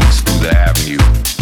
Through to the avenue.